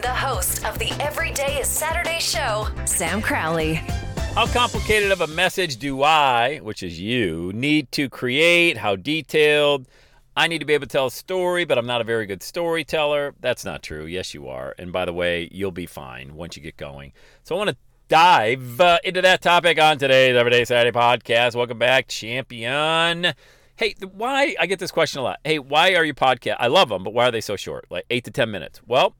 The host of the Everyday is Saturday show, Sam Crowley. How complicated of a message do I, which is you, need to create? How detailed? I need to be able to tell a story, but I'm not a very good storyteller. That's not true. Yes, you are. And by the way, you'll be fine once you get going. So I want to dive uh, into that topic on today's Everyday Saturday podcast. Welcome back, champion. Hey, why? I get this question a lot. Hey, why are you podcast? I love them, but why are they so short? Like eight to 10 minutes. Well,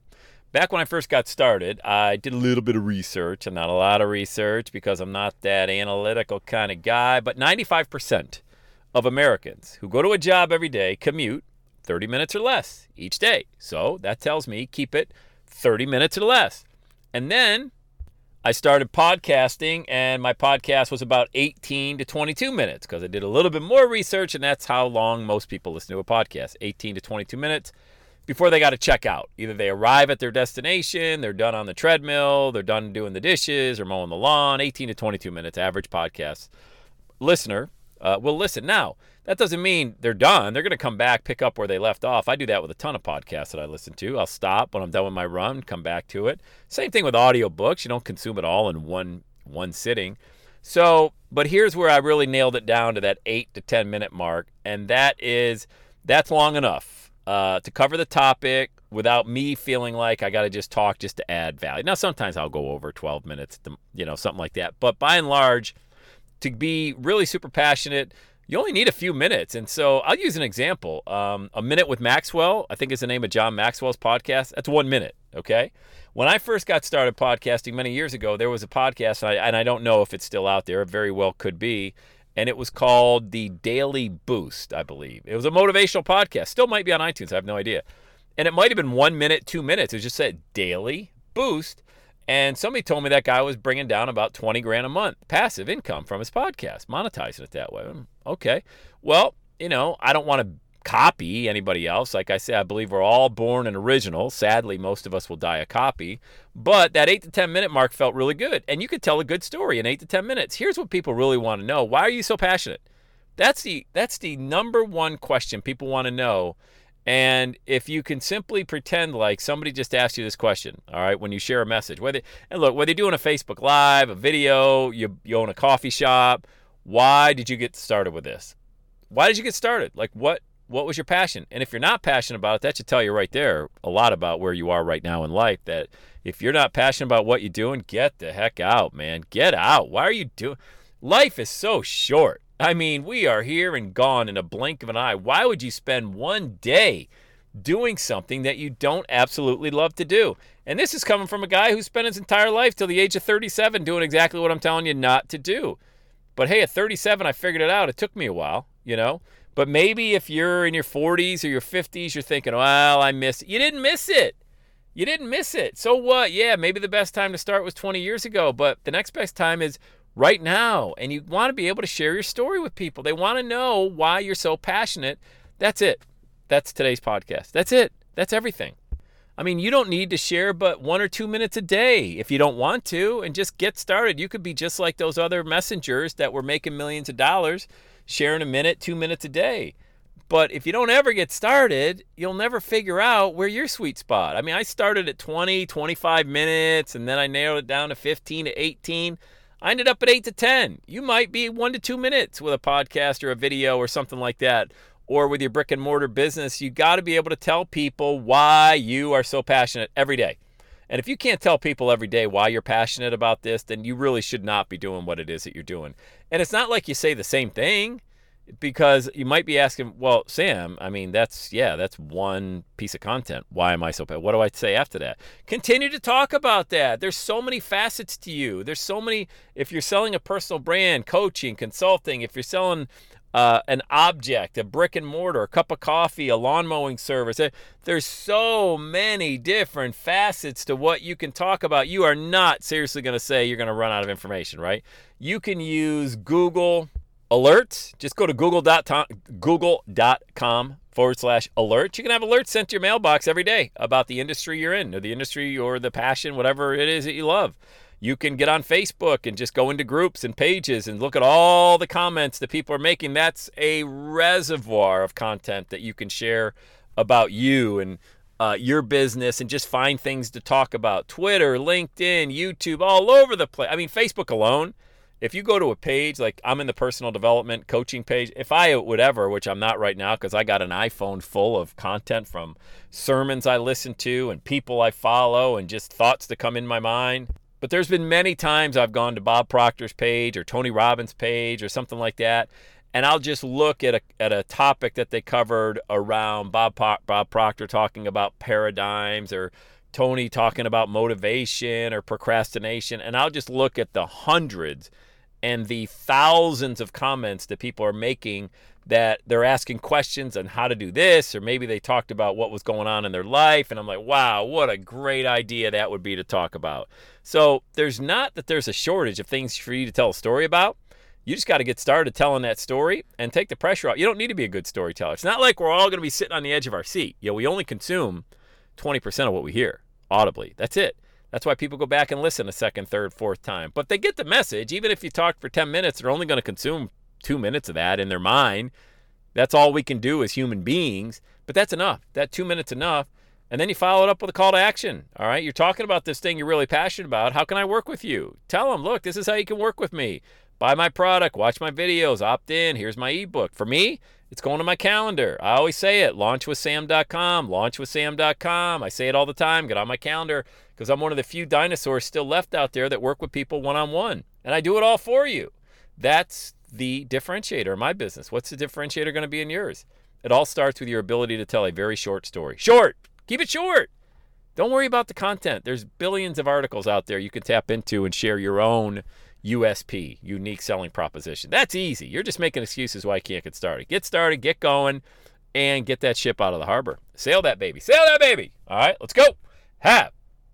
back when I first got started, I did a little bit of research and not a lot of research because I'm not that analytical kind of guy. But 95% of Americans who go to a job every day commute 30 minutes or less each day. So that tells me keep it 30 minutes or less. And then I started podcasting, and my podcast was about 18 to 22 minutes because I did a little bit more research, and that's how long most people listen to a podcast 18 to 22 minutes before they got to check out. Either they arrive at their destination, they're done on the treadmill, they're done doing the dishes or mowing the lawn. 18 to 22 minutes, average podcast listener uh, will listen. Now, that doesn't mean they're done. They're going to come back, pick up where they left off. I do that with a ton of podcasts that I listen to. I'll stop when I'm done with my run, come back to it. Same thing with audiobooks. You don't consume it all in one one sitting. So, but here's where I really nailed it down to that 8 to 10 minute mark, and that is that's long enough uh, to cover the topic without me feeling like I got to just talk just to add value. Now, sometimes I'll go over 12 minutes, to, you know, something like that. But by and large, to be really super passionate, you only need a few minutes. And so I'll use an example. Um, a Minute with Maxwell, I think is the name of John Maxwell's podcast. That's one minute, okay? When I first got started podcasting many years ago, there was a podcast, and I, and I don't know if it's still out there. It very well could be. And it was called The Daily Boost, I believe. It was a motivational podcast. Still might be on iTunes. I have no idea. And it might have been one minute, two minutes. It just said Daily Boost. And somebody told me that guy was bringing down about 20 grand a month passive income from his podcast, monetizing it that way. Okay. Well, you know, I don't want to copy anybody else. Like I say, I believe we're all born an original. Sadly, most of us will die a copy. But that 8 to 10 minute mark felt really good. And you could tell a good story in 8 to 10 minutes. Here's what people really want to know. Why are you so passionate? That's the that's the number one question people want to know and if you can simply pretend like somebody just asked you this question, all right, when you share a message, whether and look, whether you're doing a Facebook Live, a video, you, you own a coffee shop, why did you get started with this? Why did you get started? Like what what was your passion? And if you're not passionate about it, that should tell you right there a lot about where you are right now in life. That if you're not passionate about what you're doing, get the heck out, man. Get out. Why are you doing? Life is so short. I mean, we are here and gone in a blink of an eye. Why would you spend one day doing something that you don't absolutely love to do? And this is coming from a guy who spent his entire life till the age of 37 doing exactly what I'm telling you not to do. But hey, at 37, I figured it out. It took me a while, you know? But maybe if you're in your 40s or your 50s, you're thinking, well, I missed it. You didn't miss it. You didn't miss it. So what? Yeah, maybe the best time to start was 20 years ago, but the next best time is right now. And you want to be able to share your story with people. They want to know why you're so passionate. That's it. That's today's podcast. That's it. That's everything. I mean, you don't need to share but one or two minutes a day if you don't want to and just get started. You could be just like those other messengers that were making millions of dollars, sharing a minute, two minutes a day. But if you don't ever get started, you'll never figure out where your sweet spot. I mean, I started at 20, 25 minutes, and then I narrowed it down to 15 to 18. I ended up at eight to 10. You might be one to two minutes with a podcast or a video or something like that. Or with your brick and mortar business, you got to be able to tell people why you are so passionate every day. And if you can't tell people every day why you're passionate about this, then you really should not be doing what it is that you're doing. And it's not like you say the same thing because you might be asking, well, Sam, I mean, that's, yeah, that's one piece of content. Why am I so bad? What do I say after that? Continue to talk about that. There's so many facets to you. There's so many, if you're selling a personal brand, coaching, consulting, if you're selling uh, an object, a brick and mortar, a cup of coffee, a lawn mowing service. Eh, there's so many different facets to what you can talk about. You are not seriously going to say you're going to run out of information, right? You can use Google alerts. Just go to google.com, google.com forward slash alerts. You can have alerts sent to your mailbox every day about the industry you're in, or the industry or the passion, whatever it is that you love. You can get on Facebook and just go into groups and pages and look at all the comments that people are making. That's a reservoir of content that you can share about you and uh, your business and just find things to talk about. Twitter, LinkedIn, YouTube, all over the place. I mean, Facebook alone. If you go to a page like I'm in the personal development coaching page, if I would ever, which I'm not right now because I got an iPhone full of content from sermons I listen to and people I follow and just thoughts that come in my mind. But there's been many times I've gone to Bob Proctor's page or Tony Robbins' page or something like that, and I'll just look at a, at a topic that they covered around Bob, Bob Proctor talking about paradigms or Tony talking about motivation or procrastination, and I'll just look at the hundreds and the thousands of comments that people are making that they're asking questions on how to do this, or maybe they talked about what was going on in their life. And I'm like, wow, what a great idea that would be to talk about. So there's not that there's a shortage of things for you to tell a story about. You just got to get started telling that story and take the pressure off. You don't need to be a good storyteller. It's not like we're all going to be sitting on the edge of our seat. You know, we only consume 20% of what we hear audibly. That's it. That's why people go back and listen a second, third, fourth time. But they get the message. Even if you talk for 10 minutes, they're only going to consume two minutes of that in their mind. That's all we can do as human beings. But that's enough. That two minutes enough. And then you follow it up with a call to action. All right. You're talking about this thing you're really passionate about. How can I work with you? Tell them, look, this is how you can work with me. Buy my product, watch my videos, opt in. Here's my ebook. For me, it's going to my calendar. I always say it launchwithsam.com, launchwithsam.com. I say it all the time. Get on my calendar because I'm one of the few dinosaurs still left out there that work with people one on one. And I do it all for you. That's the differentiator in my business. What's the differentiator going to be in yours? It all starts with your ability to tell a very short story. Short! Keep it short! Don't worry about the content. There's billions of articles out there you can tap into and share your own USP, unique selling proposition. That's easy. You're just making excuses why you can't get started. Get started, get going, and get that ship out of the harbor. Sail that baby. Sail that baby. All right, let's go. Have